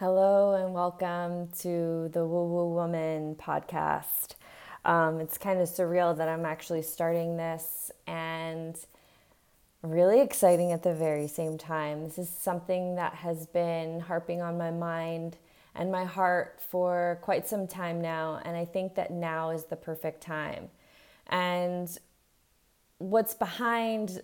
Hello and welcome to the Woo Woo Woman podcast. Um, it's kind of surreal that I'm actually starting this and really exciting at the very same time. This is something that has been harping on my mind and my heart for quite some time now, and I think that now is the perfect time. And what's behind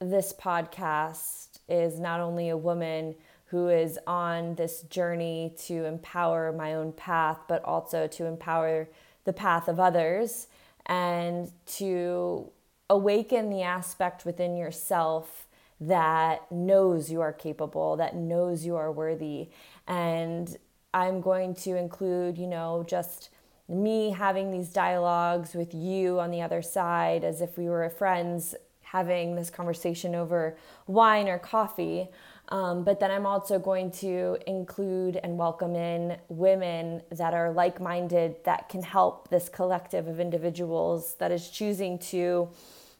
this podcast is not only a woman who is on this journey to empower my own path, but also to empower the path of others and to awaken the aspect within yourself that knows you are capable, that knows you are worthy. And I'm going to include, you know, just me having these dialogues with you on the other side as if we were friends having this conversation over wine or coffee. Um, but then I'm also going to include and welcome in women that are like minded that can help this collective of individuals that is choosing to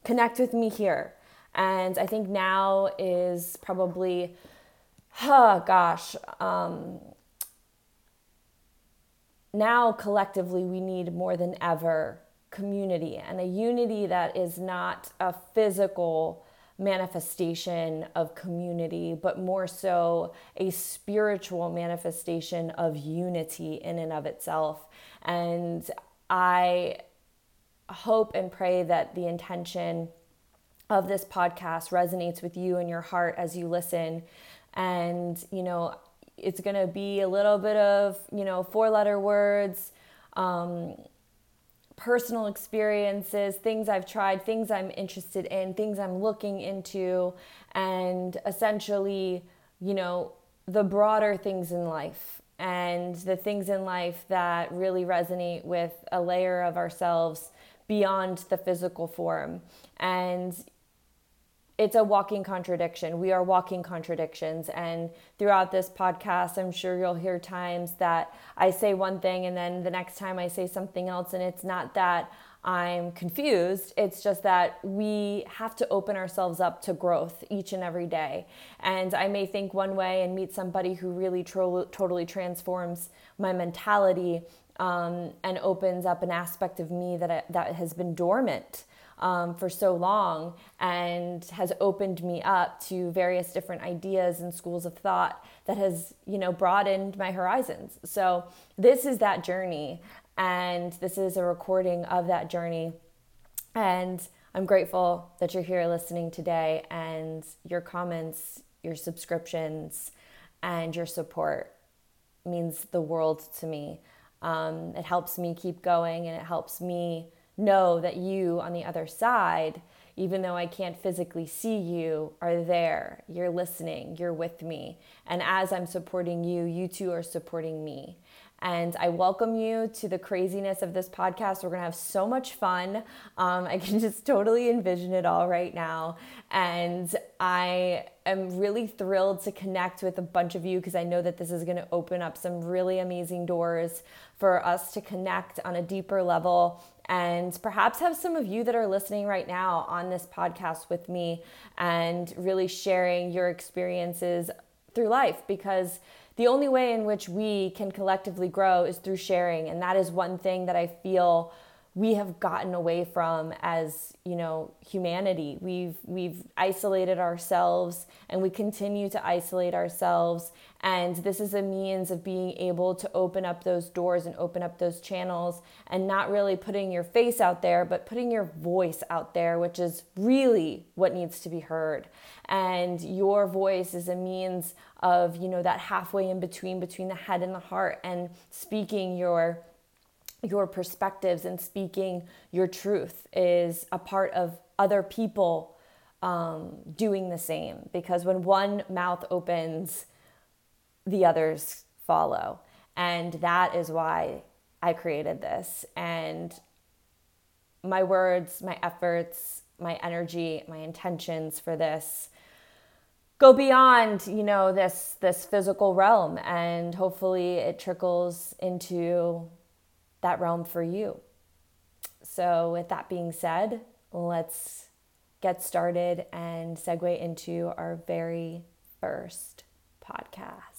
connect with me here. And I think now is probably, gosh, um, now collectively we need more than ever community and a unity that is not a physical manifestation of community, but more so a spiritual manifestation of unity in and of itself. And I hope and pray that the intention of this podcast resonates with you and your heart as you listen. And, you know, it's going to be a little bit of, you know, four letter words. Um, personal experiences, things I've tried, things I'm interested in, things I'm looking into, and essentially, you know, the broader things in life and the things in life that really resonate with a layer of ourselves beyond the physical form. And it's a walking contradiction. We are walking contradictions. And throughout this podcast, I'm sure you'll hear times that I say one thing and then the next time I say something else. And it's not that I'm confused, it's just that we have to open ourselves up to growth each and every day. And I may think one way and meet somebody who really tro- totally transforms my mentality um, and opens up an aspect of me that, that has been dormant um, for so long and has opened me up to various different ideas and schools of thought that has you know broadened my horizons. So this is that journey and this is a recording of that journey. And i'm grateful that you're here listening today and your comments your subscriptions and your support means the world to me. Um, it helps me keep going and it helps me know that you on the other side, even though I can't physically see you, are there. You're listening, you're with me. And as I'm supporting you, you too are supporting me. And I welcome you to the craziness of this podcast. We're going to have so much fun. Um, I can just totally envision it all right now. And I am really thrilled to connect with a bunch of you because I know that this is going to open up some really amazing doors for us to connect on a deeper level and perhaps have some of you that are listening right now on this podcast with me and really sharing your experiences through life because the only way in which we can collectively grow is through sharing and that is one thing that I feel we have gotten away from as you know humanity. We've we've isolated ourselves and we continue to isolate ourselves. And this is a means of being able to open up those doors and open up those channels and not really putting your face out there but putting your voice out there which is really what needs to be heard. And your voice is a means of you know that halfway in between between the head and the heart and speaking your your perspectives and speaking your truth is a part of other people um, doing the same. Because when one mouth opens, the others follow. And that is why I created this. And my words, my efforts, my energy, my intentions for this go beyond you know this this physical realm and hopefully it trickles into that realm for you. So, with that being said, let's get started and segue into our very first podcast.